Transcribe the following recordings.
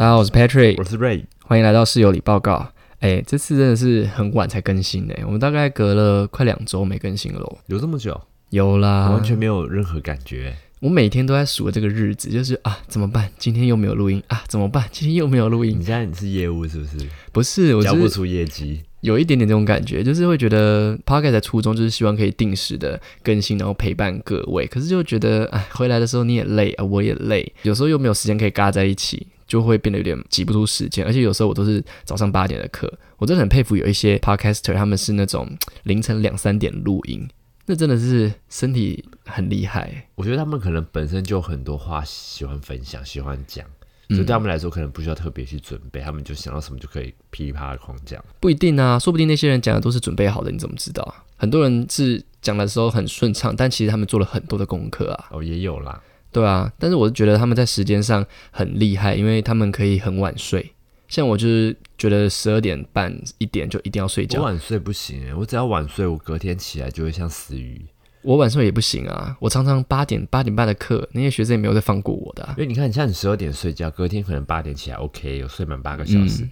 大家好，我是 Patrick，我是 Ray，欢迎来到室友里报告。哎，这次真的是很晚才更新哎，我们大概隔了快两周没更新了。有这么久？有啦，完全没有任何感觉。我每天都在数这个日子，就是啊，怎么办？今天又没有录音啊？怎么办？今天又没有录音？你现在你是业务是不是？不是，我交不出业绩，有一点点这种感觉，就是会觉得 Podcast 的初衷就是希望可以定时的更新，然后陪伴各位。可是就觉得，哎，回来的时候你也累啊，我也累，有时候又没有时间可以嘎在一起。就会变得有点挤不出时间，而且有时候我都是早上八点的课，我真的很佩服有一些 podcaster，他们是那种凌晨两三点录音，那真的是身体很厉害。我觉得他们可能本身就很多话喜欢分享，喜欢讲，所以对他们来说可能不需要特别去准备，他们就想到什么就可以噼里啪啦狂讲。不一定啊，说不定那些人讲的都是准备好的，你怎么知道啊？很多人是讲的时候很顺畅，但其实他们做了很多的功课啊。哦，也有啦。对啊，但是我是觉得他们在时间上很厉害，因为他们可以很晚睡。像我就是觉得十二点半一点就一定要睡觉。我晚睡不行我只要晚睡，我隔天起来就会像死鱼。我晚睡也不行啊，我常常八点八点半的课，那些学生也没有再放过我的。因为你看，你像你十二点睡觉，隔天可能八点起来，OK，有睡满八个小时。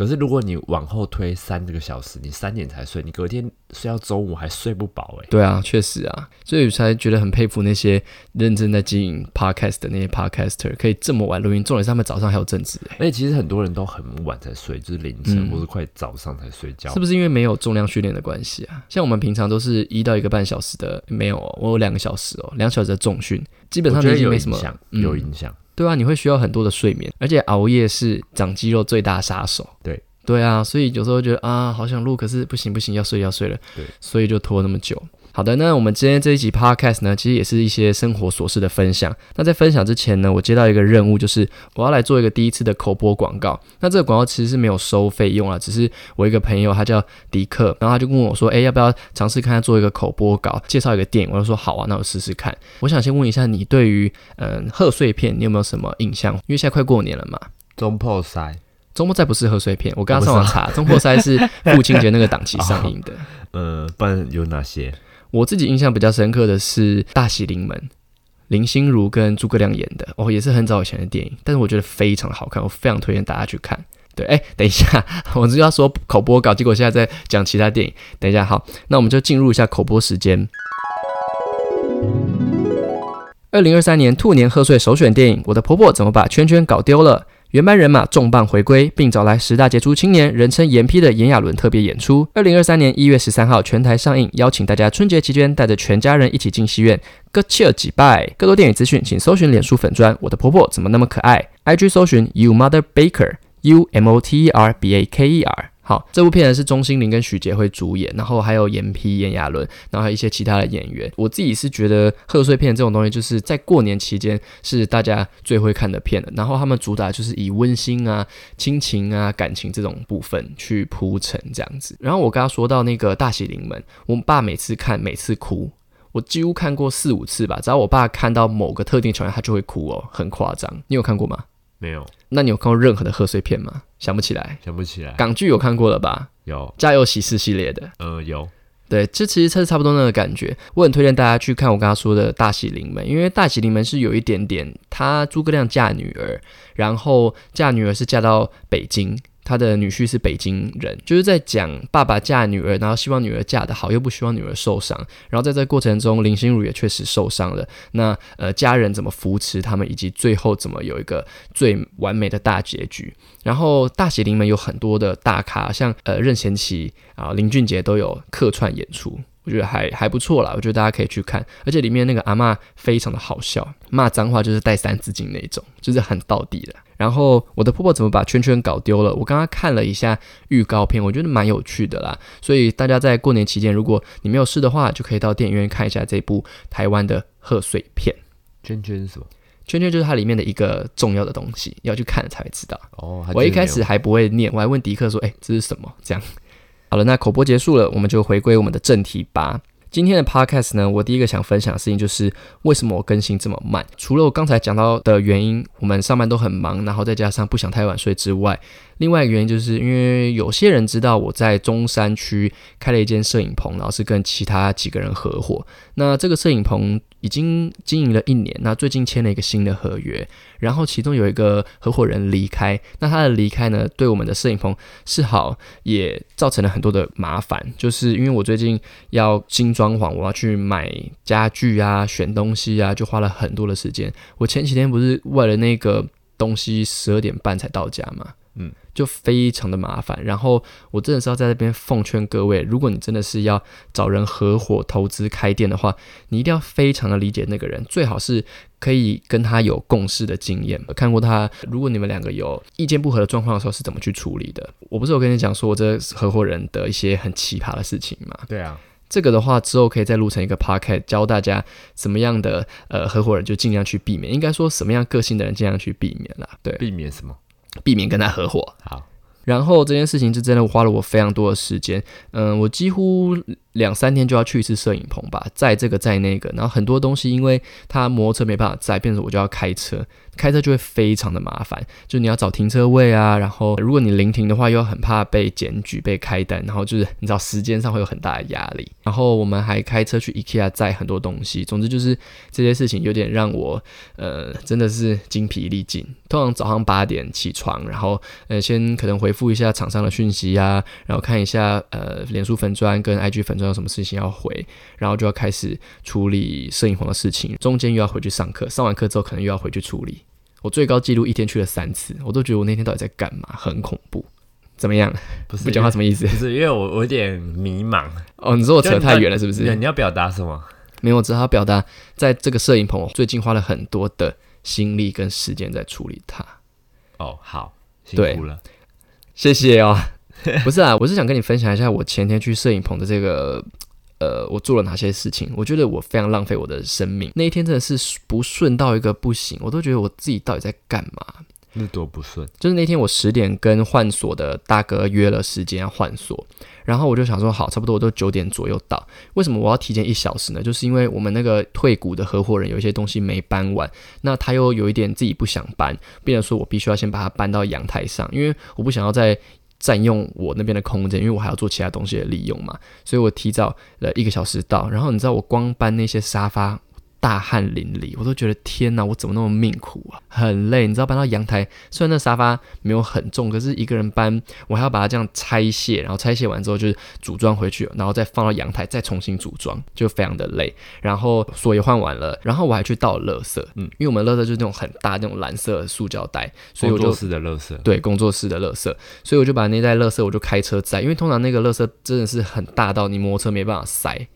可是如果你往后推三个小时，你三点才睡，你隔天睡到中午还睡不饱哎。对啊，确实啊，所以才觉得很佩服那些认真在经营 podcast 的那些 podcaster，可以这么晚录音，重点是他们早上还有正职哎。而且其实很多人都很晚才睡，就是凌晨或者快早上才睡觉。是不是因为没有重量训练的关系啊？像我们平常都是一到一个半小时的，没有，我有两个小时哦，两小时的重训，基本上已经没什么有影响。对啊，你会需要很多的睡眠，而且熬夜是长肌肉最大杀手。对，对啊，所以有时候觉得啊，好想录，可是不行不行，要睡要睡了。对，所以就拖那么久。好的，那我们今天这一集 podcast 呢，其实也是一些生活琐事的分享。那在分享之前呢，我接到一个任务，就是我要来做一个第一次的口播广告。那这个广告其实是没有收费用啊，只是我一个朋友他叫迪克，然后他就问我说，哎，要不要尝试看他做一个口播稿，介绍一个电影？我就说好啊，那我试试看。我想先问一下你对于嗯贺岁片，你有没有什么印象？因为现在快过年了嘛。中破塞，中破塞不是贺岁片，我刚刚上网查，中破塞是父亲节那个档期 上映的。呃，不然有哪些？我自己印象比较深刻的是《大喜临门》，林心如跟诸葛亮演的，哦，也是很早以前的电影，但是我觉得非常好看，我非常推荐大家去看。对，哎，等一下，我就要说口播稿，结果现在在讲其他电影。等一下，好，那我们就进入一下口播时间。二零二三年兔年贺岁首选电影《我的婆婆怎么把圈圈搞丢了》。原班人马重磅回归，并找来十大杰出青年，人称“颜批”的炎亚纶特别演出。二零二三年一月十三号全台上映，邀请大家春节期间带着全家人一起进戏院，各切几拜。更多电影资讯，请搜寻脸书粉砖。我的婆婆怎么那么可爱？IG 搜寻 You Mother Baker，U M O T E R B A K E R。好，这部片呢是钟欣凌跟许杰辉主演，然后还有严批、炎亚纶，然后还有一些其他的演员。我自己是觉得贺岁片这种东西，就是在过年期间是大家最会看的片了。然后他们主打就是以温馨啊、亲情啊、感情这种部分去铺陈这样子。然后我刚刚说到那个大喜临门，我爸每次看每次哭，我几乎看过四五次吧。只要我爸看到某个特定桥段，他就会哭哦，很夸张。你有看过吗？没有。那你有看过任何的贺岁片吗？想不起来，想不起来。港剧有看过了吧？有，家有喜事系列的。呃，有。对，这其实它是差不多那个感觉。我很推荐大家去看我刚刚说的大喜临门，因为大喜临门是有一点点，他诸葛亮嫁女儿，然后嫁女儿是嫁到北京。他的女婿是北京人，就是在讲爸爸嫁女儿，然后希望女儿嫁得好，又不希望女儿受伤。然后在这个过程中，林心如也确实受伤了。那呃，家人怎么扶持他们，以及最后怎么有一个最完美的大结局？然后大喜临门有很多的大咖，像呃任贤齐啊、林俊杰都有客串演出。我觉得还还不错啦，我觉得大家可以去看，而且里面那个阿妈非常的好笑，骂脏话就是带三字经那种，就是很到底的。然后我的婆婆怎么把圈圈搞丢了？我刚刚看了一下预告片，我觉得蛮有趣的啦。所以大家在过年期间，如果你没有事的话，就可以到电影院看一下这部台湾的贺岁片。圈圈是什么？圈圈就是它里面的一个重要的东西，要去看才会知道。哦，我一开始还不会念，我还问迪克说：“哎，这是什么？”这样。好了，那口播结束了，我们就回归我们的正题吧。今天的 podcast 呢，我第一个想分享的事情就是为什么我更新这么慢。除了我刚才讲到的原因，我们上班都很忙，然后再加上不想太晚睡之外，另外一个原因就是因为有些人知道我在中山区开了一间摄影棚，然后是跟其他几个人合伙。那这个摄影棚已经经营了一年，那最近签了一个新的合约，然后其中有一个合伙人离开，那他的离开呢，对我们的摄影棚是好，也造成了很多的麻烦，就是因为我最近要新装潢，我要去买家具啊、选东西啊，就花了很多的时间。我前几天不是为了那个东西十二点半才到家吗？嗯，就非常的麻烦。然后我真的是要在这边奉劝各位，如果你真的是要找人合伙投资开店的话，你一定要非常的理解那个人，最好是可以跟他有共识的经验。看过他，如果你们两个有意见不合的状况的时候，是怎么去处理的？我不是有跟你讲说我这合伙人的一些很奇葩的事情吗？对啊，这个的话之后可以再录成一个 p o c k e t 教大家什么样的呃合伙人就尽量去避免，应该说什么样个性的人尽量去避免啦。对，避免什么？避免跟他合伙。好，然后这件事情是真的花了我非常多的时间，嗯，我几乎两三天就要去一次摄影棚吧，在这个在那个，然后很多东西因为他摩托车没办法载，变成我就要开车，开车就会非常的麻烦，就你要找停车位啊，然后 如果你临停的话，又很怕被检举、被开单，然后就是你知道时间上会有很大的压力。然后我们还开车去 IKEA 载很多东西，总之就是这些事情有点让我呃真的是精疲力尽。通常早上八点起床，然后呃先可能回复一下厂商的讯息啊，然后看一下呃脸书粉砖跟 IG 粉砖有什么事情要回，然后就要开始处理摄影棚的事情，中间又要回去上课，上完课之后可能又要回去处理。我最高记录一天去了三次，我都觉得我那天到底在干嘛，很恐怖。怎么样？不是 不讲话什么意思？不是，因为我我有点迷茫。哦，你说我扯太远了是不是？对，你要表达什么？没有，我只好表达，在这个摄影棚，我最近花了很多的心力跟时间在处理它。哦，好，辛苦了。谢谢哦。不是啊，我是想跟你分享一下我前天去摄影棚的这个，呃，我做了哪些事情。我觉得我非常浪费我的生命。那一天真的是不顺到一个不行，我都觉得我自己到底在干嘛。那多不顺。就是那天我十点跟换锁的大哥约了时间要换锁，然后我就想说好，差不多我都九点左右到。为什么我要提前一小时呢？就是因为我们那个退股的合伙人有一些东西没搬完，那他又有一点自己不想搬，变成说我必须要先把它搬到阳台上，因为我不想要再占用我那边的空间，因为我还要做其他东西的利用嘛，所以我提早了一个小时到。然后你知道我光搬那些沙发。大汗淋漓，我都觉得天哪，我怎么那么命苦啊，很累。你知道搬到阳台，虽然那沙发没有很重，可是一个人搬，我还要把它这样拆卸，然后拆卸完之后就是组装回去，然后再放到阳台，再重新组装，就非常的累。然后锁也换完了，然后我还去倒了垃圾，嗯，因为我们垃圾就是那种很大那种蓝色的塑胶袋，所以我就工作室的垃圾。对工作室的垃圾，所以我就把那袋垃圾我就开车载，因为通常那个垃圾真的是很大到你摩托车没办法塞。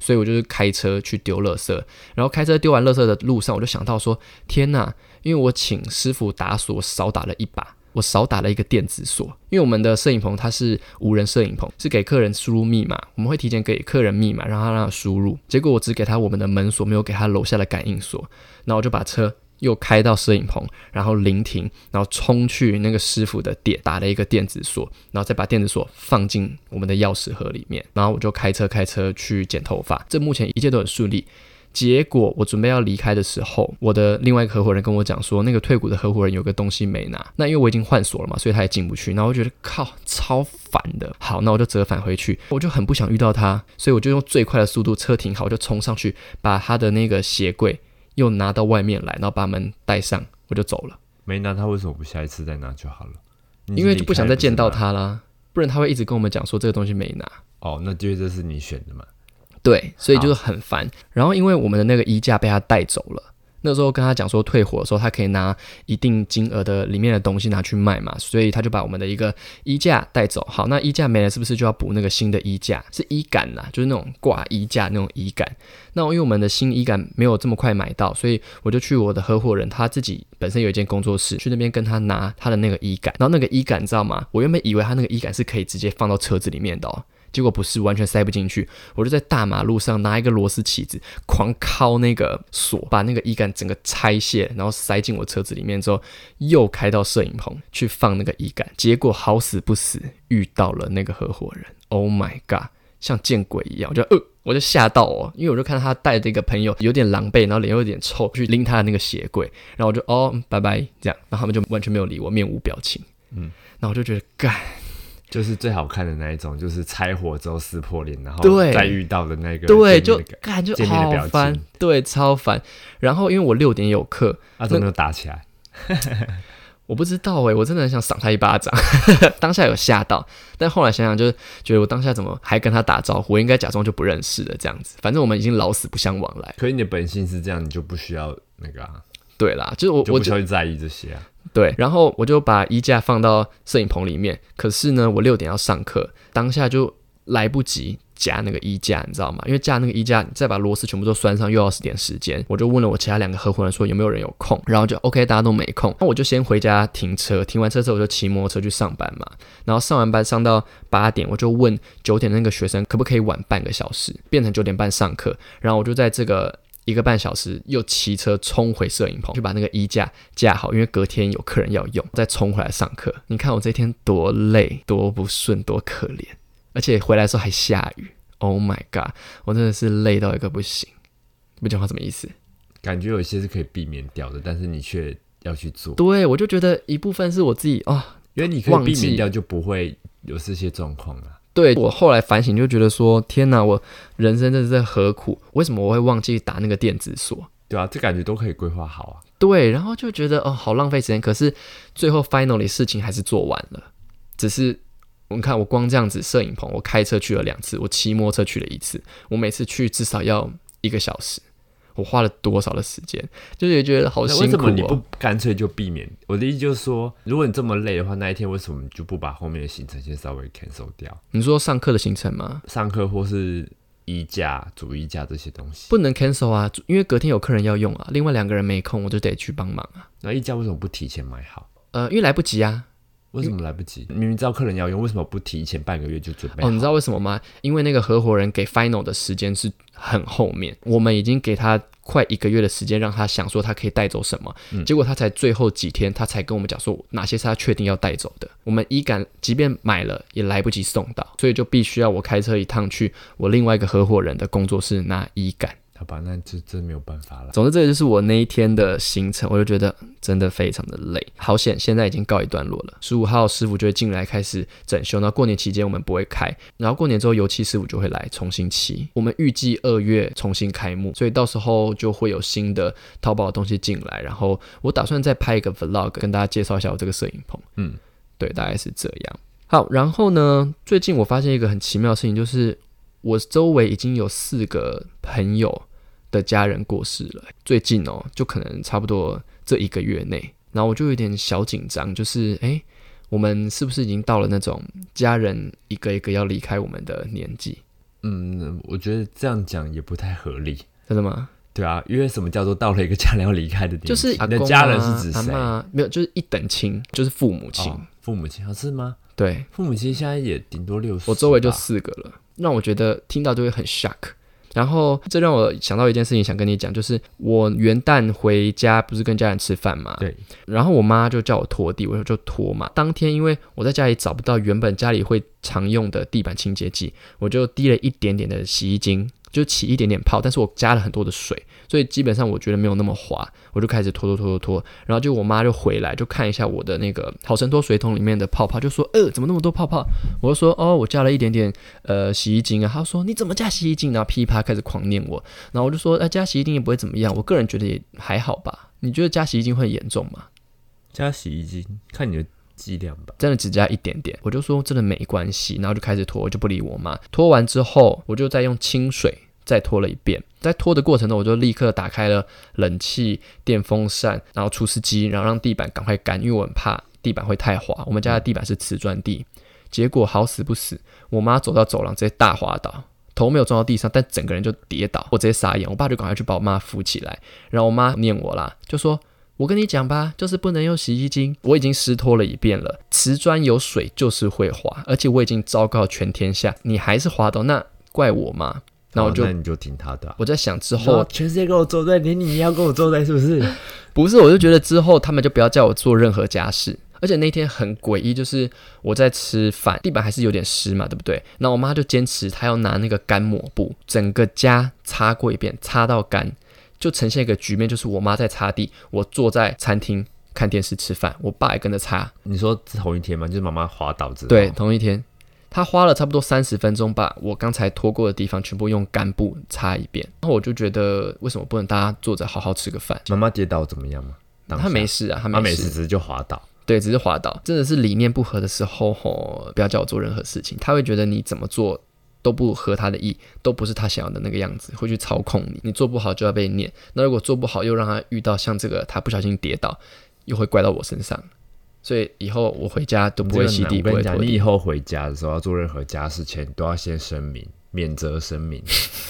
所以我就是开车去丢乐色，然后开车丢完乐色的路上，我就想到说：天呐！因为我请师傅打锁少打了一把，我少打了一个电子锁。因为我们的摄影棚它是无人摄影棚，是给客人输入密码，我们会提前给客人密码，让他让他输入。结果我只给他我们的门锁，没有给他楼下的感应锁。那我就把车又开到摄影棚，然后临停，然后冲去那个师傅的店，打了一个电子锁，然后再把电子锁放进我们的钥匙盒里面，然后我就开车开车去剪头发。这目前一切都很顺利。结果我准备要离开的时候，我的另外一个合伙人跟我讲说，那个退股的合伙人有个东西没拿。那因为我已经换锁了嘛，所以他也进不去。然后我觉得靠，超烦的。好，那我就折返回去。我就很不想遇到他，所以我就用最快的速度，车停好，我就冲上去，把他的那个鞋柜又拿到外面来，然后把门带上，我就走了。没拿他为什么不下一次再拿就好了？因为就不想再见到。他啦，不然他会一直跟我们讲说这个东西没拿。哦，那就这是你选的嘛？对，所以就是很烦。然后因为我们的那个衣架被他带走了，那时候跟他讲说退货的时候，他可以拿一定金额的里面的东西拿去卖嘛，所以他就把我们的一个衣架带走。好，那衣架没了，是不是就要补那个新的衣架？是衣杆啦，就是那种挂衣架那种衣杆。那因为我们的新衣杆没有这么快买到，所以我就去我的合伙人他自己本身有一间工作室，去那边跟他拿他的那个衣杆。然后那个衣杆你知道吗？我原本以为他那个衣杆是可以直接放到车子里面的哦。结果不是，完全塞不进去。我就在大马路上拿一个螺丝起子，狂敲那个锁，把那个衣杆整个拆卸，然后塞进我车子里面之后，又开到摄影棚去放那个衣杆。结果好死不死遇到了那个合伙人，Oh my god！像见鬼一样，我就呃，我就吓到哦，因为我就看到他带着一个朋友有点狼狈，然后脸又有点臭，去拎他的那个鞋柜，然后我就哦，拜拜这样，然后他们就完全没有理我，面无表情，嗯，然后我就觉得干。就是最好看的那一种，就是拆伙之后撕破脸，然后对再遇到的那个对，就见面的感感觉见面的表好烦，对，超烦。然后因为我六点有课，啊，怎么没有打起来？我不知道哎、我真的很想赏他一巴掌，当下有吓到，但后来想想，就是觉得我当下怎么还跟他打招呼，我应该假装就不认识了这样子，反正我们已经老死不相往来。可是你的本性是这样，你就不需要那个啊，对啦，就是我就我不需要去在意这些啊。对，然后我就把衣架放到摄影棚里面，可是呢，我六点要上课，当下就来不及夹那个衣架，你知道吗？因为架那个衣架，你再把螺丝全部都拴上，又要点时间。我就问了我其他两个合伙人说有没有人有空，然后就 OK，大家都没空，那我就先回家停车，停完车之后我就骑摩托车去上班嘛。然后上完班上到八点，我就问九点那个学生可不可以晚半个小时，变成九点半上课，然后我就在这个。一个半小时，又骑车冲回摄影棚，去把那个衣架架好，因为隔天有客人要用，再冲回来上课。你看我这天多累，多不顺，多可怜，而且回来的时候还下雨。Oh my god，我真的是累到一个不行。不讲话什么意思？感觉有些是可以避免掉的，但是你却要去做，对我就觉得一部分是我自己哦，因为你可以避免掉，就不会有这些状况啊。对我后来反省就觉得说，天哪，我人生真的是何苦？为什么我会忘记打那个电子锁？对啊，这感觉都可以规划好啊。对，然后就觉得哦，好浪费时间。可是最后 finally 事情还是做完了，只是你看我光这样子摄影棚，我开车去了两次，我骑摩托车去了一次，我每次去至少要一个小时，我花了多少的时间？就是也觉得好那辛苦为什么你不哦。干脆就避免？我的意思就是说，如果你这么累的话，那一天为什么你就不把后面的行程先稍微 cancel 掉？你说上课的行程吗？上课或是衣架、主衣架这些东西。不能 cancel 啊，因为隔天有客人要用啊，另外两个人没空，我就得去帮忙啊。那衣架为什么不提前买好？呃，因为来不及啊。为什么来不及？明明知道客人要用，为什么不提前半个月就准备？哦，你知道为什么吗？因为那个合伙人给 final 的时间是很后面，我们已经给他快一个月的时间，让他想说他可以带走什么，嗯结果他才最后几天，他才跟我们讲说哪些是他确定要带走的。我们衣杆即便买了，也来不及送到，所以就必须要我开车一趟去我另外一个合伙人的工作室拿衣杆。好吧，那这真没有办法了。总之，这个就是我那一天的行程，我就觉得真的非常的累。好险，现在已经告一段落了。十五号师傅就会进来开始整修，那过年期间我们不会开，然后过年之后油漆师傅就会来重新漆。我们预计二月重新开幕，所以到时候就会有新的淘宝的东西进来。然后我打算再拍一个 vlog 跟大家介绍一下我这个摄影棚。嗯，对，大概是这样。好，然后呢，最近我发现一个很奇妙的事情，就是我周围已经有四个朋友。的家人过世了，最近哦，就可能差不多这一个月内，然后我就有点小紧张，就是诶，我们是不是已经到了那种家人一个一个要离开我们的年纪？嗯，我觉得这样讲也不太合理。真的吗？对啊，因为什么叫做到了一个家人要离开的年纪？就是阿公你的家人啊是指谁？没有，就是一等亲，就是父母亲。哦，父母亲，啊是吗？对父母亲现在也顶多六十，我周围就四个了，让我觉得听到就会很 shock。然后这让我想到一件事情，想跟你讲，就是我元旦回家不是跟家人吃饭嘛，对，然后我妈就叫我拖地，我就拖嘛。当天因为我在家里找不到原本家里会常用的地板清洁剂，我就滴了一点点的洗衣精，就起一点点泡，但是我加了很多的水，所以基本上我觉得没有那么滑，我就开始拖拖拖拖拖，然后就我妈就回来就看一下我的那个好神拖水桶里面的泡泡，就说呃怎么那么多泡泡？我就说哦我加了一点点呃洗衣精啊，她说你怎么加洗衣精？然后噼啪开始狂念我，然后我就说呃加洗衣精也不会怎么样，我个人觉得也还好吧。你觉得加洗衣精会严重吗？加洗衣精，看你的剂量吧。真的只加一点点，我就说真的没关系，然后就开始拖，我就不理我妈。拖完之后，我就再用清水再拖了一遍。在拖的过程中，我就立刻打开了冷气、电风扇，然后除湿机，然后让地板赶快干，因为我很怕地板会太滑。我们家的地板是瓷砖地，结果好死不死，我妈走到走廊直接大滑倒。头没有撞到地上，但整个人就跌倒，我直接傻眼。我爸就赶快去把我妈扶起来，然后我妈念我啦，就说我跟你讲吧，就是不能用洗衣精。我已经湿拖了一遍了，瓷砖有水就是会滑，而且我已经昭告全天下，你还是滑倒，那怪我吗？那我就好那你就听他的啊、我在想之后后，全世界跟我作对，连你也要跟我作对，是不是？不是，我就觉得之后他们就不要叫我做任何家事。而且那天很诡异，就是我在吃饭，地板还是有点湿嘛，对不对？那我妈就坚持她要拿那个干抹布，整个家擦过一遍，擦到干，就呈现一个局面，就是我妈在擦地，我坐在餐厅看电视、吃饭，我爸也跟着擦。你说是同一天吗？就是妈妈滑倒之后，对，同一天，她花了差不多三十分钟把我刚才拖过的地方全部用干布擦一遍。然后我就觉得，为什么不能大家坐着好好吃个饭？妈妈跌倒怎么样吗？当下他没事啊，他没事，她没事，只是就滑倒。对，只是滑倒。真的是理念不合的时候，吼，不要叫我做任何事情。他会觉得你怎么做都不合他的意，都不是他想要的那个样子，会去操控你。你做不好就要被念，那如果做不好又让他遇到像这个，他不小心跌倒，又会怪到我身上。所以以后我回家都不会洗地，我跟你讲，不会拖地。你以后回家的时候要做任何家事前，都要先声明，免责声明，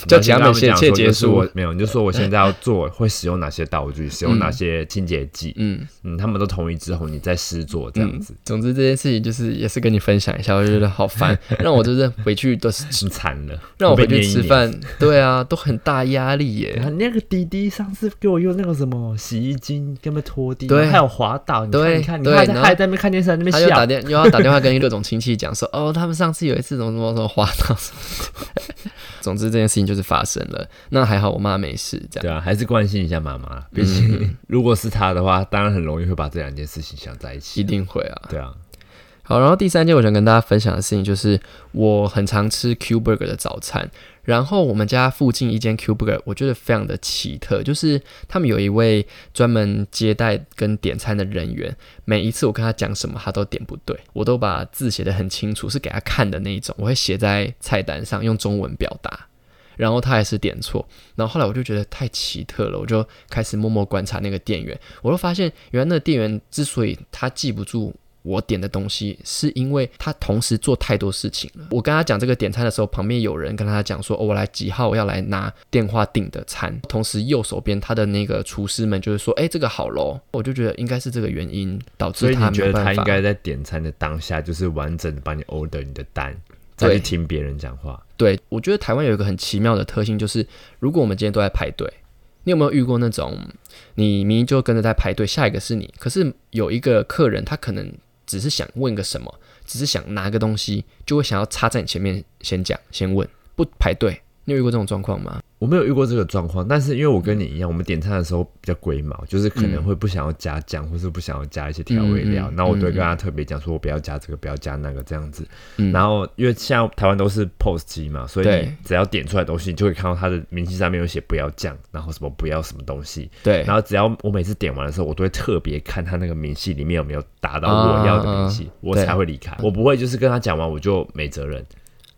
叫你要甲美先跟他们讲说切结束就是我没有，你就说我现在要做，会使用哪些道具，使用哪些清洁剂，嗯，嗯，他们都同意之后，你再试做这样子，总之这件事情就是也是跟你分享一下，我就觉得好烦，让我就是回去都是吃惨了，让我回去。吃饭，对啊，都很大压力耶。啊那个滴滴上次给我用那个什么洗衣精，根本拖地，对。还有滑倒，你看对你看，你还在那边看电视，在那边笑，他又打电又要打电话跟各种亲戚讲说，哦，他们上次有一次怎么怎么怎么滑倒。总之这件事情就是发生了，那还好我妈没事，这样。对啊，还是关心一下妈妈，毕竟如果是她的话，当然很容易会把这两件事情想在一起一。定会啊。对啊，好，然后第三件我想跟大家分享的事情就是，我很常吃 Q Burger 的早餐。然后我们家附近一间 Q Burger，我觉得非常的奇特，就是他们有一位专门接待跟点餐的人员，每一次我跟他讲什么，他都点不对，我都把字写得很清楚，是给他看的那一种，我会写在菜单上用中文表达。然后他还是点错，然后后来我就觉得太奇特了，我就开始默默观察那个店员，我就发现原来那个店员之所以他记不住我点的东西，是因为他同时做太多事情了。我跟他讲这个点餐的时候，旁边有人跟他讲说：“哦，我来几号，我要来拿电话订的餐。”同时右手边他的那个厨师们就是说：“哎，这个好喽。”我就觉得应该是这个原因导致他所以你觉。得他应该在点餐的当下，就是完整的帮你 order 你的单，再去听别人讲话。对，我觉得台湾有一个很奇妙的特性，就是如果我们今天都在排队，你有没有遇过那种你明明就跟着在排队，下一个是你，可是有一个客人他可能只是想问个什么，只是想拿个东西，就会想要插在你前面先讲先问，不排队。你有遇过这种状况吗？我没有遇过这个状况，但是因为我跟你一样，我们点餐的时候比较龟毛，就是可能会不想要加酱，或是不想要加一些调味料，然后我都会跟他特别讲说，我不要加这个，不要加那个这样子。嗯然后因为现在台湾都是 POS 机嘛，所以你只要点出来的东西，你就会看到它的明细上面有写不要酱，然后什么不要什么东西。对，然后只要我每次点完的时候，我都会特别看他那个明细里面有没有达到我要的明细，我才会离开。我不会就是跟他讲完我就没责任，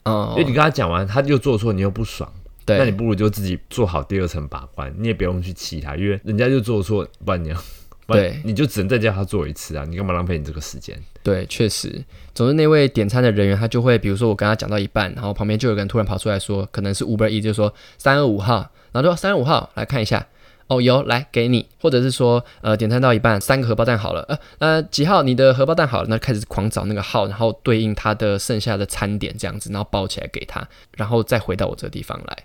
哦因为你跟他讲完，他又做错，你又不爽。对，那你不如就自己做好第二层把关，你也不用去气他，因为人家就做错，不然你要，不然对。你就只能再叫他做一次啊，你干嘛浪费你这个时间？对，确实，总之那位点餐的人员他就会，比如说我跟他讲到一半，然后旁边就有个人突然跑出来说，可能是 Uber E，就说三二五号，然后就说三二五号来看一下，哦有来给你，或者是说呃点餐到一半三个荷包蛋好了，呃那几号你的荷包蛋好了，那开始狂找那个号，然后对应他的剩下的餐点这样子，然后包起来给他，然后再回到我这个地方来。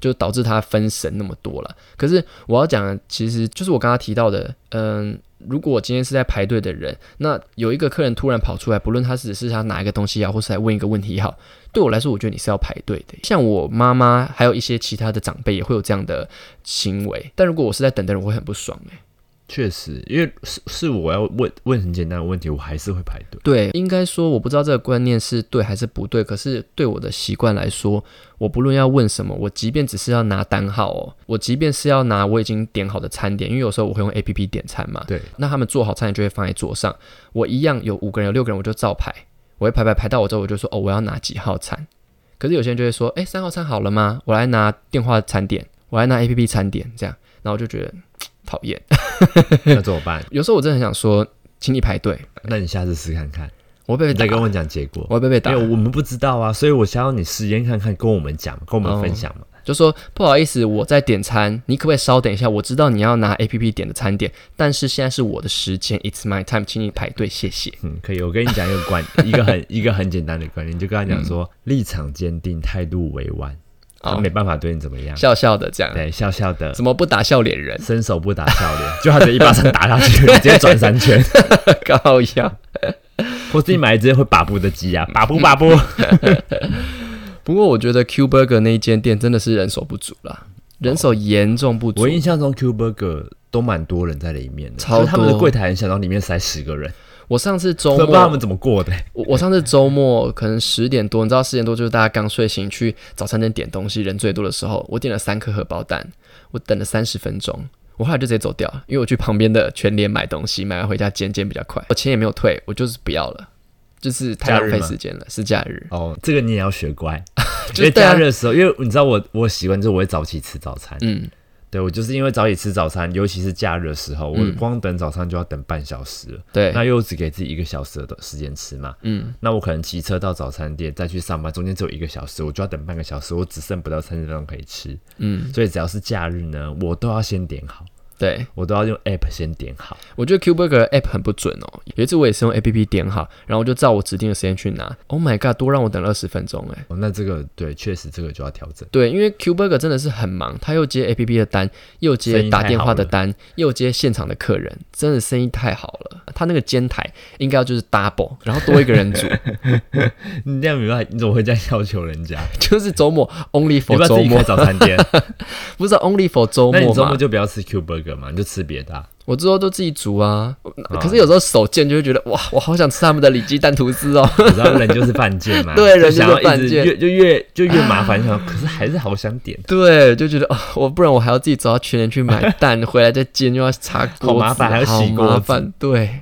就导致他分神那么多了。可是我要讲，其实就是我刚刚提到的，嗯，如果我今天是在排队的人，那有一个客人突然跑出来，不论他只是他拿一个东西也好，或是来问一个问题也好，对我来说，我觉得你是要排队的。像我妈妈还有一些其他的长辈也会有这样的行为，但如果我是在等的人，我会很不爽哎、确实，因为是是我要问问很简单的问题，我还是会排队。对，应该说我不知道这个观念是对还是不对，可是对我的习惯来说，我不论要问什么，我即便只是要拿单号哦，我即便是要拿我已经点好的餐点，因为有时候我会用 A P P 点餐嘛，对，那他们做好餐点就会放在桌上，我一样有五个人有六个人，我就照排，我会排排排到我之后，我就说哦，我要拿几号餐。可是有些人就会说，哎，三号餐好了吗？我来拿电话餐点，我来拿 A P P 餐点，这样，然后我就觉得 讨厌。那怎么办？有时候我真的很想说，请你排队，那你下次试看看，我会被打，你再跟我讲结果。我会被被打因为。我们不知道啊，所以我想要你实验看看，跟我们讲，跟我们分享嘛。就说不好意思，我在点餐，你可不可以稍等一下？我知道你要拿 A P P 点的餐点，但是现在是我的时间，It's my time，请你排队，谢谢。嗯，可以。我跟你讲一个观，一个很一个很简单的观念，你就跟他讲嗯说，立场坚定，态度委婉，他哦没办法对你怎么样。笑笑的这样，对，笑笑的，怎么不打笑脸人？伸手不打笑脸，就他直接一巴掌打下去，直接转三圈，高腰。或是你买一只会把布的鸡啊，把布把布。不过我觉得 Q Burger 那一间店真的是人手不足啦，人手严重不足。我。印象中 Q Burger 都蛮多人在里面的，超就是他们的多。柜台很小，然后里面塞十个人，我上次周末我不知道他们怎么过的、我我上次周末可能十点多，你知道十点多就是大家刚睡醒去早餐店点东西，人最多的时候，我点了三颗荷包蛋，我等了三十分钟，我后来就直接走掉了，因为我去旁边的全联买东西，买完回家煎煎比较快，我钱也没有退，我就是不要了，就是太浪费时间了，是假日，哦，这个你也要学乖，因为假日的时候，因为你知道我我习惯就是我会早起吃早餐，嗯，对我就是因为早起吃早餐，尤其是假日的时候，我嗯。光等早餐就要等半小时了，对，那又只给自己一个小时的时间吃嘛，嗯，那我可能骑车到早餐店再去上班，中间只有一个小时，我就要等半个小时，我只剩不到三十分钟可以吃，嗯，所以只要是假日呢，我都要先点好，对，我都要用 app 先点好。我觉得 Q Burger 的 app 很不准哦。有一次我也是用 app 点好，然后我就照我指定的时间去拿。Oh my god，多让我等了二十分钟哎。哦，那这个对，确实这个就要调整。对，因为 Q Burger 真的是很忙，他又接 app 的单，又接打电话的单，又接现场的客人，真的生意太好了。他那个煎台应该要就是 double，然后多一个人煮，你这样没办法，你怎么会这样要求人家？就是周末 only for 周末早餐店，不是 only for 周那你末嘛周末？就不要吃 Q Burger 嘛，你就吃别的啊、我之后都自己煮啊。啊可是有时候手贱就会觉得哇，我好想吃他们的里脊蛋吐司哦。你知道人就是犯贱嘛，对人就是犯贱越就越就越麻烦，想可是还是好想点，对，就觉得哦、我不然我还要自己走到全年去买蛋，回来再煎，又要擦锅，好麻烦还要洗锅子麻烦。对，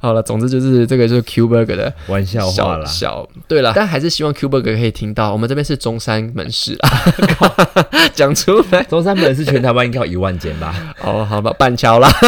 好了，总之就是这个就是 Q Burger 的玩笑话小啦。小对了，但还是希望 Q Burger 可以听到，我们这边是中山门市啊，讲出来中山门市全台湾应该有一万间吧？哦，好吧，板桥啦。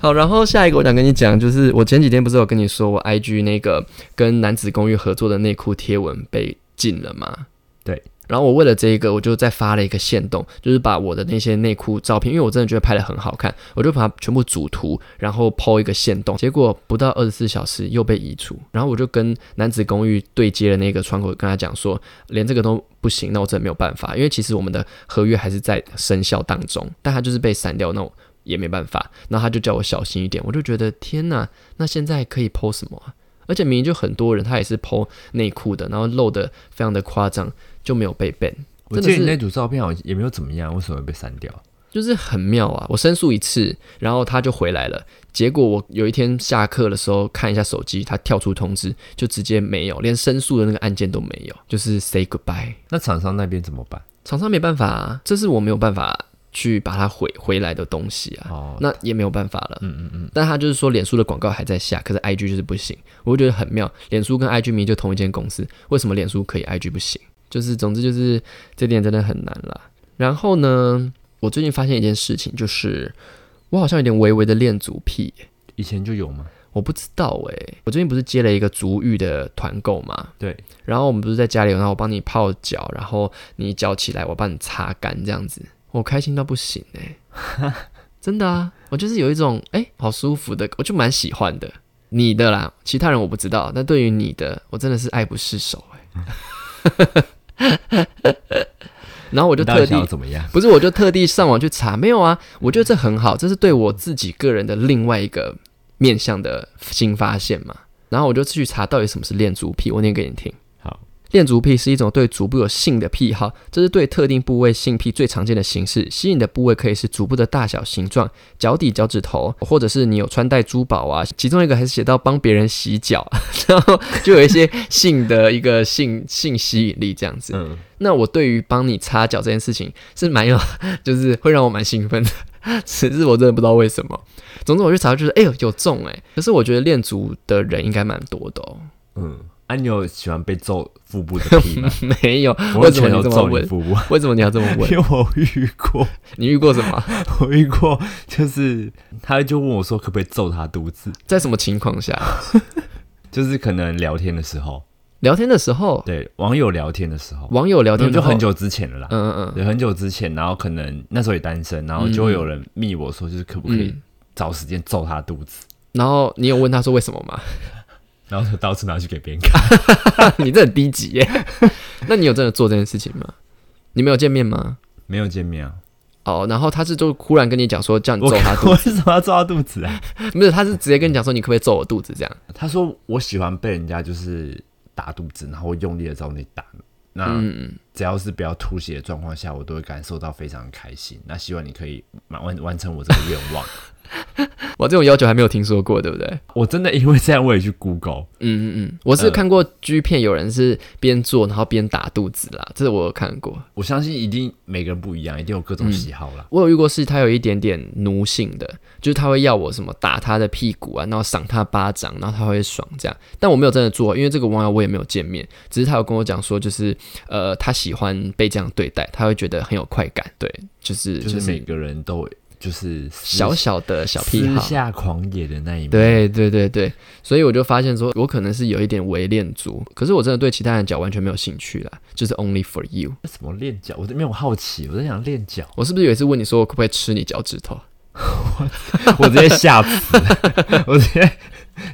好，然后下一个我想跟你讲，就是我前几天不是有跟你说，我 IG 那个跟男子公寓合作的内裤贴文被禁了吗？对。然后我为了这一个，我就再发了一个线动，就是把我的那些内裤照片，因为我真的觉得拍的很好看，我就把它全部组图，然后 PO 一个线动，结果不到二十四小时又被移除。然后我就跟男子公寓对接的那个窗口跟他讲说，连这个都不行，那我真的没有办法，因为其实我们的合约还是在生效当中，但他就是被删掉，那我也没办法。然后他就叫我小心一点，我就觉得天哪，那现在可以 PO 什么啊？而且明明就很多人，他也是 PO 内裤的，然后露的非常的夸张，就没有被 ban，我记得那组照片好像也没有怎么样，为什么会被删掉？就是很妙啊！我申诉一次，然后他就回来了。结果我有一天下课的时候看一下手机，他跳出通知，就直接没有，连申诉的那个按键都没有，就是 say goodbye。那厂商那边怎么办？厂商没办法啊，这是我没有办法去把它回回来的东西啊，哦，那也没有办法了。嗯嗯嗯，但他就是说，脸书的广告还在下，可是 IG 就是不行，我就觉得很妙。脸书跟 IG 明明就同一间公司，为什么脸书可以，IG 不行？就是总之就是这点真的很难啦。然后呢，我最近发现一件事情，就是我好像有点微微的恋足癖耶，以前就有吗？我不知道诶，我最近不是接了一个足浴的团购嘛，对，然后我们不是在家里，然后我帮你泡脚，然后你脚起来，我帮你擦干这样子，我开心到不行哎、真的啊，我就是有一种哎、好舒服的，我就蛮喜欢的。你的啦，其他人我不知道，但对于你的，我真的是爱不释手哎、然后我就特地怎么样？不是，我就特地上网去查，没有啊，我觉得这很好，这是对我自己个人的另外一个面向的新发现嘛。然后我就去查到底什么是恋足癖，我念给你听。好，恋足癖是一种对足部有性的癖好，这是对特定部位性癖最常见的形式。吸引的部位可以是足部的大小、形状、脚底、脚趾头，或者是你有穿戴珠宝啊。其中一个还是写到帮别人洗脚，然后就有一些性的一个性性吸引力这样子。嗯，那我对于帮你擦脚这件事情是蛮有，就是会让我蛮兴奋的，只是我真的不知道为什么。总之我去查，就是哎呦有中哎，可是我觉得练足的人应该蛮多的哦。嗯，啊，你有喜欢被揍腹部的癖吗？没有，我为什么全都你这么问？揍你腹部，为什么你要这么 问因？为我遇过，你遇过什么？我遇过，就是他就问我说可不可以揍他肚子，在什么情况下？就是可能聊天的时候，聊天的时候，对网友聊天的时候，网友聊天就很，久之前了啦。嗯嗯对，很久之前，然后可能那时候也单身，然后就会有人密我说，就是可不可以嗯。找时间揍他肚子，然后你有问他说为什么吗？然后就到处拿去给别人看。你这很低级耶。那你有真的做这件事情吗？你们有见面吗？没有见面啊，哦，然后他是就忽然跟你讲说叫你揍他肚我为什么要揍他肚子啊？不是，他是直接跟你讲说你可不可以揍我肚子这样。他说我喜欢被人家就是打肚子，然后用力的在我那里打，那嗯，只要是不要吐血的状况下，我都会感受到非常开心。那希望你可以满完完成我这个愿望。我这种要求还没有听说过，对不对？我真的因为这样，我也去 Google。嗯嗯嗯，我是看过 G 片，有人是边做然后边打肚子啦，这个我有看过。我相信一定每个人不一样，一定有各种喜好啦。我有遇过是他有一点点奴性的，就是他会要我什么打他的屁股啊，然后赏他巴掌，然后他会爽这样。但我没有真的做，因为这个网友我也没有见面，只是他有跟我讲说，就是呃，他喜欢被这样对待，他会觉得很有快感。对，就是就是每个人都就是小小的小癖好。私下狂野的那一面。对对对对，所以我就发现说，我可能是有一点唯恋足，可是我真的对其他人脚完全没有兴趣啦，就是 only for you。什么练脚？我都没有好奇，我在想练脚。我是不是有一次问你说，我可不可以吃你脚趾头？我直接吓死，我直接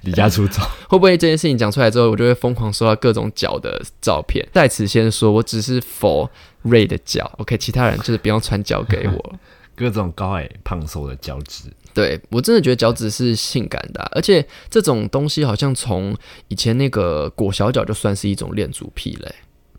离家出走。会不会这件事情讲出来之后，我就会疯狂收到各种脚的照片？在此先说，我只是 for Ray 的脚，OK，其他人就是不用传脚给我。各种高矮胖瘦的脚趾，对我真的觉得脚趾是性感的啊、而且这种东西好像从以前那个裹小脚就算是一种恋足癖嘞、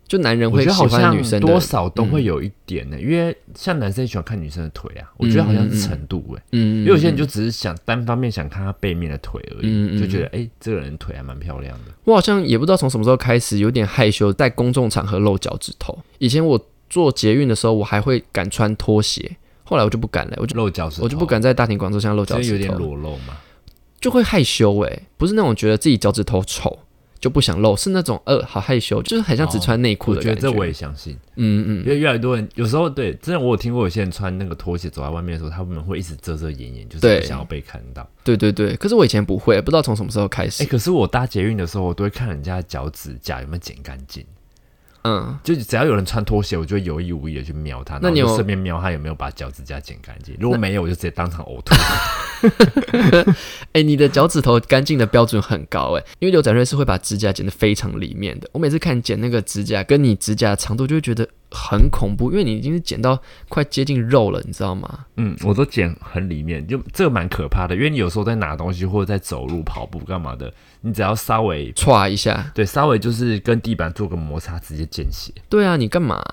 就男人会喜好像欢女生，多少都会有一点呢、因为像男生喜欢看女生的腿啊，我觉得好像是程度哎、嗯，因为有些人就只是想单方面想看她背面的腿而已，就觉得哎、这个人腿还蛮漂亮的。我好像也不知道从什么时候开始有点害羞，在公众场合露脚趾头。以前我做捷运的时候，我还会敢穿拖鞋，后来我就不敢了，我就露脚趾头，我就不敢在大庭广众下露脚趾有点头，裸露嘛。就会害羞哎、不是那种觉得自己脚趾头丑就不想露，是那种呃好害羞，就是很像只穿内裤我的感觉得这我也相信，嗯嗯，因为越来越多人有时候对，真的我有听过有些人穿那个拖鞋走在外面的时候，他们会一直遮遮掩掩，就是不想要被看到。对对对。可是我以前不会，不知道从什么时候开始，哎、可是我搭捷运的时候，我都会看人家的脚趾甲有没有剪干净。嗯，就只要有人穿拖鞋，我就会有意无意的去瞄他，那你顺便瞄他有没有把脚趾甲剪干净。如果没有，我就直接当场呕吐。哎、你的脚趾头干净的标准很高哎，因为刘展瑞是会把指甲剪得非常里面的。我每次看剪那个指甲，跟你指甲长度就会觉得很恐怖，因为你已经是剪到快接近肉了，你知道吗？嗯，我都剪很里面，就这个蛮可怕的，因为你有时候在拿东西或者在走路、跑步干嘛的，你只要稍微歘一下，对稍微就是跟地板做个摩擦，直接见血。对啊，你干嘛、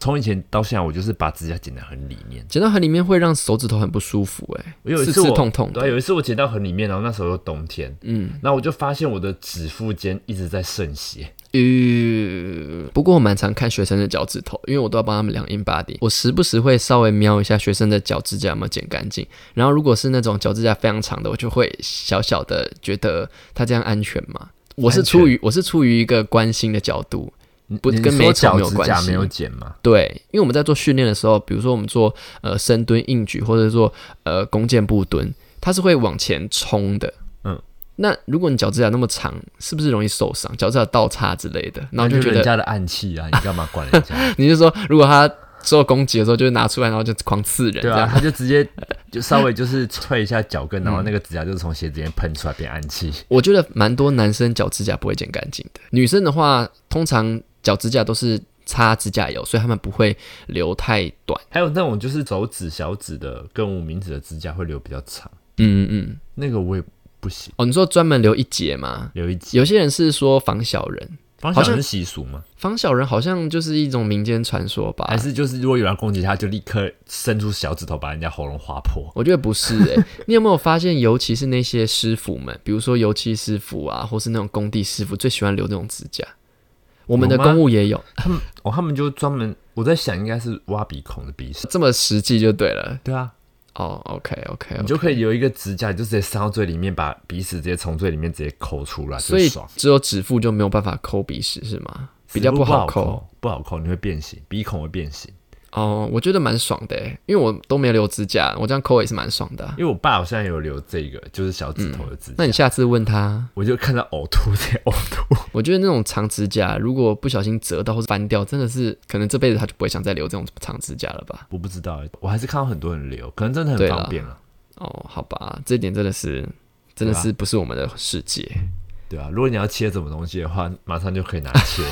从以前到现在，我就是把指甲剪得很里面。剪到很里面会让手指头很不舒服哎，我有一次我刺痛痛的。对，有一次我剪到很里面，然后那时候又冬天，嗯，然后我就发现我的指腹间一直在渗血。呃，不过我蛮常看学生的脚趾头，因为我都要帮他们量 in body。我时不时会稍微瞄一下学生的脚指甲有没有剪干净，然后如果是那种脚指甲非常长的，我就会小小的觉得他这样安全吗？我是出于我是出于一个关心的角度，不跟美丑说脚没有关系没有剪吗？对，因为我们在做训练的时候，比如说我们做呃深蹲、硬举，或者说呃弓箭步蹲，它是会往前冲的。嗯，那如果你脚指甲那么长，是不是容易受伤？脚趾甲倒插之类的，然后那就觉得人家的暗器啊，你干嘛管人家？你是说，如果他做攻击的时候，就会拿出来，然后就狂刺人，对啊？他就直接就稍微就是 踹一下脚跟，嗯然后那个指甲就是从鞋子里面喷出来变暗器。我觉得蛮多男生脚指甲不会剪干净的，女生的话，通常脚指甲都是擦指甲油，所以他们不会留太短。还有那种就是手指、小指的跟无名指的指甲会留比较长，嗯嗯，那个我也不行，哦，你说专门留一节吗？留一截。有些人是说防小人，防小人是习俗吗？防小人好像就是一种民间传说吧还？是就是如果有人攻击他，就立刻伸出小指头把人家喉咙划破？我觉得不是诶、你有没有发现，尤其是那些师傅们，比如说油漆师傅啊，或是那种工地师傅，最喜欢留那种指甲。我们的公务也有，他们哦，他们就专门我在想，应该是挖鼻孔的鼻屎。这么实际就对了。对啊，哦，OK OK，, 你就可以有一个指甲，你就直接塞到最里面，把鼻屎直接从最里面直接抠出来，所以爽。只有指腹就没有办法抠鼻屎是吗？比较不好抠，不好抠，你会变形，鼻孔会变形。哦，我觉得蛮爽的，因为我都没有留指甲，我这样抠也是蛮爽的啊、因为我爸好像有留这个，就是小指头的指甲，那你下次问他，我就看到呕吐，在呕吐。我觉得那种长指甲如果不小心折到或者翻掉，真的是可能这辈子他就不会想再留这种长指甲了吧？我不知道欸，我还是看到很多人留，可能真的很方便了。哦，好吧，这点真的是真的是不是我们的世界，对啊，如果你要切什么东西的话，马上就可以拿 切。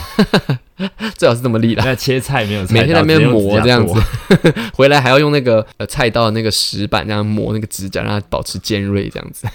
最好是这么立的。那切菜没有菜，每天在那边磨这样子做，回来还要用那个呃菜刀的那个石板这样磨那个指甲，让它保持尖锐这样子。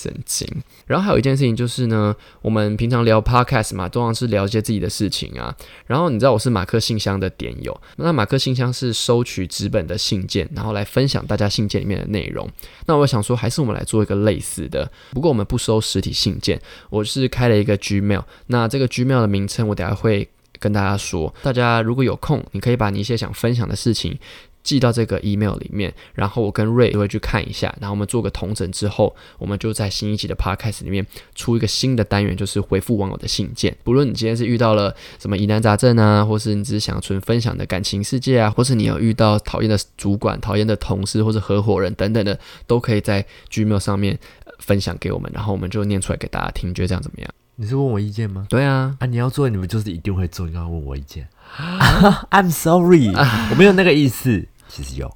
神经。然后还有一件事情就是呢，我们平常聊 podcast 嘛，通常是聊一些自己的事情啊。然后你知道我是马克信箱的点友，那马克信箱是收取纸本的信件，然后来分享大家信件里面的内容。那我想说，还是我们来做一个类似的，不过我们不收实体信件，我是开了一个 Gmail，那这个 Gmail 的名称我等下会跟大家说。大家如果有空，你可以把你一些想分享的事情。寄到这个 email 里面，然后我跟瑞会去看一下，然后我们做个同整之后，我们就在新一集的 podcast 里面出一个新的单元，就是回复网友的信件。不论你今天是遇到了什么疑难杂症啊，或是你只是想纯分享的感情世界啊，或是你有遇到讨厌的主管、讨厌的同事或者合伙人等等的，都可以在 gmail 上面分享给我们，然后我们就念出来给大家听。觉得这样怎么样？你是问我意见吗？对啊，啊，你要做，你们就是一定会做，你刚刚问我意见。I'm sorry，我没有那个意思。其实有，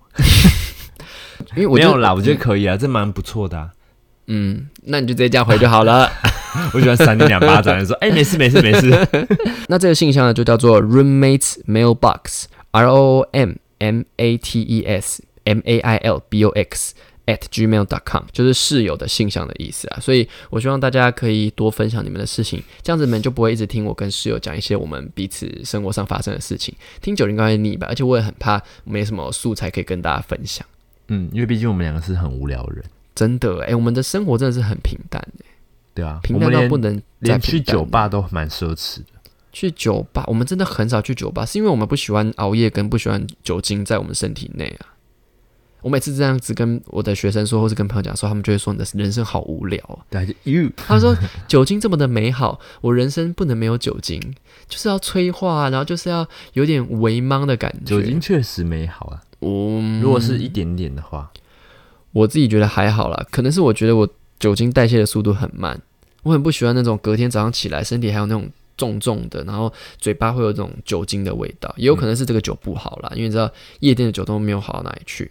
因为我没有啦，我觉得可以啊，这蛮不错的。嗯，那你就直接这样回就好了。我喜欢扇你两巴掌，说哎，没事没事没事。那这个信箱呢，就叫做 roommates mailbox，R O M M A T E S M A I L B O X。At gmail.com 就是室友的信箱的意思啊，所以我希望大家可以多分享你们的事情，这样子你们就不会一直听我跟室友讲一些我们彼此生活上发生的事情，听久了应该会腻吧。而且我也很怕没什么素材可以跟大家分享。嗯，因为毕竟我们两个是很无聊的人，真的哎，我们的生活真的是很平淡哎。对啊，平淡到不能连去酒吧都蛮奢侈的。去酒吧，我们真的很少去酒吧，是因为我们不喜欢熬夜，跟不喜欢酒精在我们身体内啊。我每次这样子跟我的学生说，或是跟朋友讲说，他们就会说你的人生好无聊啊。对，you，他说酒精这么的美好，我人生不能没有酒精，就是要催化，然后就是要有点微茫的感觉。酒精确实美好啊，我如果是一点点的话，我自己觉得还好啦。可能是我觉得我酒精代谢的速度很慢，我很不喜欢那种隔天早上起来身体还有那种重重的，然后嘴巴会有这种酒精的味道。也有可能是这个酒不好啦，因为你知道夜店的酒都没有好到哪里去。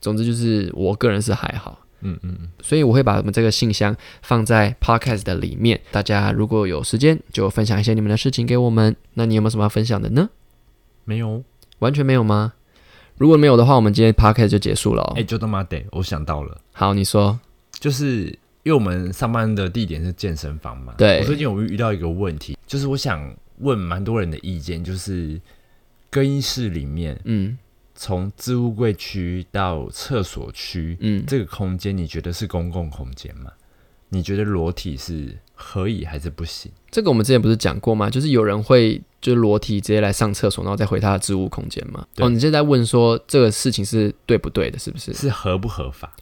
总之就是我个人是还好，嗯嗯嗯，所以我会把我们这个信箱放在 podcast 的里面，大家如果有时间就分享一些你们的事情给我们。那你有没有什么要分享的呢？没有，完全没有吗？如果没有的话，我们今天 podcast 就结束了。哎，就他妈得，我想到了。好，你说，就是因为我们上班的地点是健身房嘛。对。我最近有遇到一个问题，就是我想问蛮多人的意见，就是更衣室里面，嗯。从置物柜区到厕所区，嗯，这个空间你觉得是公共空间吗？你觉得裸体是可以还是不行？这个我们之前不是讲过吗？就是有人会就裸体直接来上厕所，然后再回他的置物空间吗？哦，你现在问说这个事情是对不对的？是不是？是合不合法？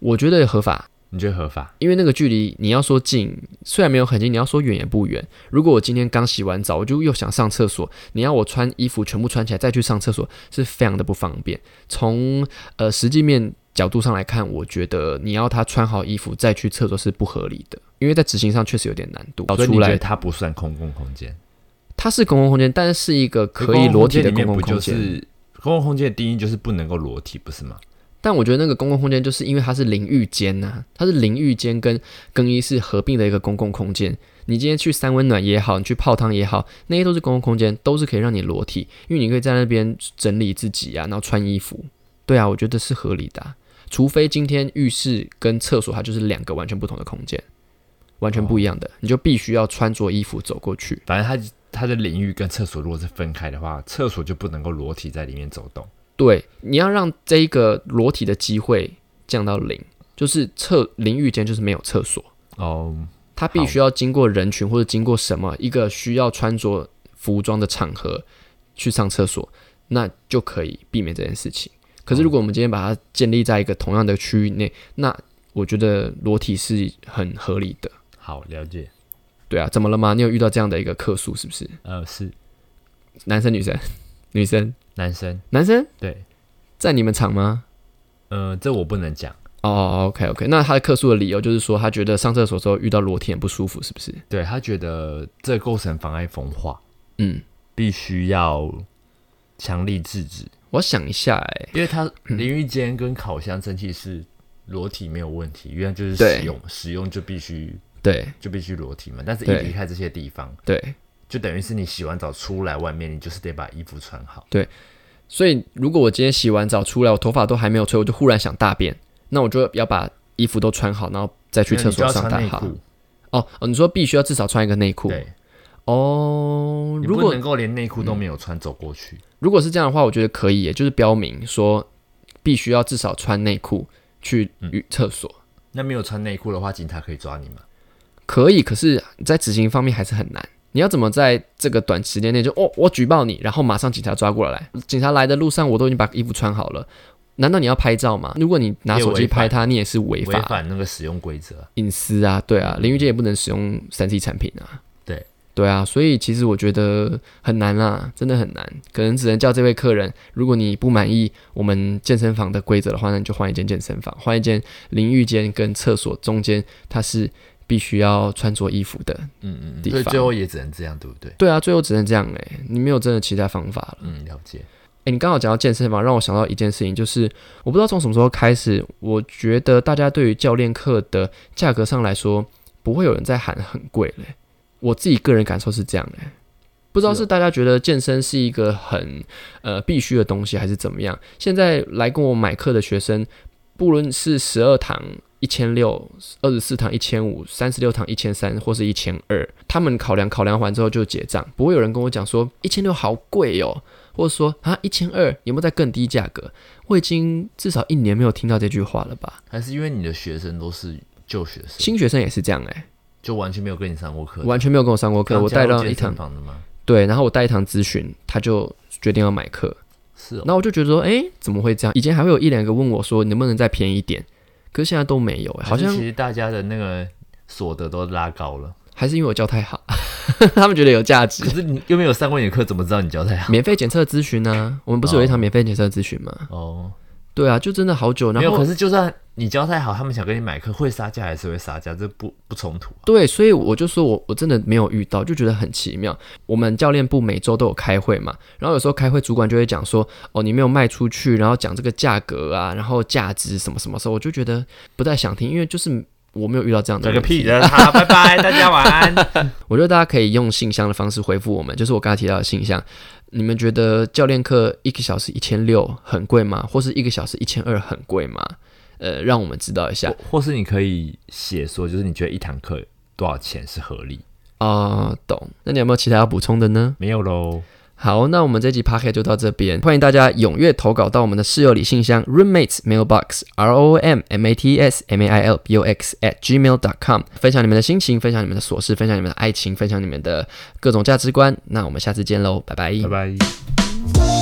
我觉得合法。你觉得合法？因为那个距离，你要说近，虽然没有很近，你要说远也不远。如果我今天刚洗完澡，我就又想上厕所，你要我穿衣服全部穿起来再去上厕所，是非常的不方便。从呃实际面角度上来看，我觉得你要他穿好衣服再去厕所是不合理的，因为在执行上确实有点难度。所以你觉得它不算公共空间？它是公共空间，但是是一个可以裸体的公共空间。公共空间的定义就是不能够裸体，不是吗？但我觉得那个公共空间就是因为它是淋浴间呐，它是淋浴间跟更衣室合并的一个公共空间。你今天去三温暖也好，你去泡汤也好，那些都是公共空间，都是可以让你裸体，因为你可以在那边整理自己啊，然后穿衣服。对啊，我觉得是合理的。除非今天浴室跟厕所它就是两个完全不同的空间，完全不一样的，你就必须要穿着衣服走过去。反正它它的淋浴跟厕所如果是分开的话，厕所就不能够裸体在里面走动。对，你要让这一个裸体的机会降到零，就是厕淋浴间就是没有厕所哦，他必须要经过人群或者经过什么一个需要穿着服装的场合去上厕所，那就可以避免这件事情。可是如果我们今天把它建立在一个同样的区域内，那我觉得裸体是很合理的。好，了解。对啊，怎么了吗？你有遇到这样的一个客诉是不是？呃，是男生女生 女生。男生，男生，对，在你们厂吗？呃，这我不能讲。哦，OK，OK，那他的客诉的理由就是说，他觉得上厕所时候遇到裸体很不舒服，是不是？对他觉得这构成妨碍风化，嗯，必须要强力制止。我想一下，哎，因为他淋浴间跟烤箱蒸汽是裸体没有问题，原来就是使用使用就必须对，就必须裸体嘛。但是一离开这些地方，对。就等于是你洗完澡出来外面，你就是得把衣服穿好。对，所以如果我今天洗完澡出来，我头发都还没有吹，我就忽然想大便，那我就要把衣服都穿好，然后再去厕所上大号。哦哦，你说必须要至少穿一个内裤。对。哦，如果能够连内裤都没有穿走过去，如果是这样的话，我觉得可以，也就是标明说必须要至少穿内裤去厕所。那没有穿内裤的话，警察可以抓你吗？可以，可是，在执行方面还是很难。你要怎么在这个短时间内就哦，我举报你，然后马上警察抓过来？警察来的路上，我都已经把衣服穿好了。难道你要拍照吗？如果你拿手机拍他，你也是违法，违反那个使用规则、隐私啊。对啊，淋浴间也不能使用三 C 产品啊。对，对啊，所以其实我觉得很难啦，真的很难。可能只能叫这位客人，如果你不满意我们健身房的规则的话，那你就换一间健身房，换一间淋浴间跟厕所中间，它是必须要穿着衣服的。嗯嗯，所以最后也只能这样，对不对？对啊，最后只能这样哎，你没有真的其他方法了。嗯，了解。哎，你刚好讲到健身房，让我想到一件事情，就是我不知道从什么时候开始，我觉得大家对于教练课的价格上来说，不会有人在喊很贵嘞。我自己个人感受是这样嘞，不知道是大家觉得健身是一个很呃必须的东西，还是怎么样？现在来跟我买课的学生，不论是十二堂一千六，二十四堂一千五，三十六堂一千三，或是一千二，他们考量考量完之后就结账，不会有人跟我讲说一千六好贵哦。或者说啊，一千二有没有在更低价格？我已经至少一年没有听到这句话了吧？还是因为你的学生都是旧学生，新学生也是这样哎，就完全没有跟你上过课，完全没有跟我上过课。我带到一堂房的吗？对，然后我带一堂咨询，他就决定要买课。是，那我就觉得说，哎，怎么会这样？以前还会有一两个问我说，能不能再便宜一点？可是现在都没有，好像其实大家的那个所得都拉高了。还是因为我教太好，他们觉得有价值。可是你又没有上过你的课，怎么知道你教太好？免费检测咨询呢？我们不是有一堂免费检测咨询吗？哦，对啊，就真的好久。然后，可是就算你教太好，他们想跟你买课，会杀价还是会杀价，这不不冲突。对，所以我就说我我真的没有遇到，就觉得很奇妙。我们教练部每周都有开会嘛，然后有时候开会主管就会讲说，哦，你没有卖出去，然后讲这个价格啊，然后价值什么什么时候，我就觉得不太想听，因为就是。我没有遇到这样的。讲个屁的！好，拜拜，大家晚安。我觉得大家可以用信箱的方式回复我们，就是我刚才提到的信箱。你们觉得教练课一个小时一千六很贵吗？或是一个小时一千二很贵吗？呃，让我们知道一下。或是你可以写说，就是你觉得一堂课多少钱是合理？啊，懂。那你有没有其他要补充的呢？没有喽。好，那我们这集 p o c a s t 就到这边，欢迎大家踊跃投稿到我们的室友里信箱 roommates mailbox r o m m a t s m a i l b o x at gmail dot com，分享你们的心情，分享你们的琐事，分享你们的爱情，分享你们的各种价值观。那我们下次见喽，拜拜，拜拜。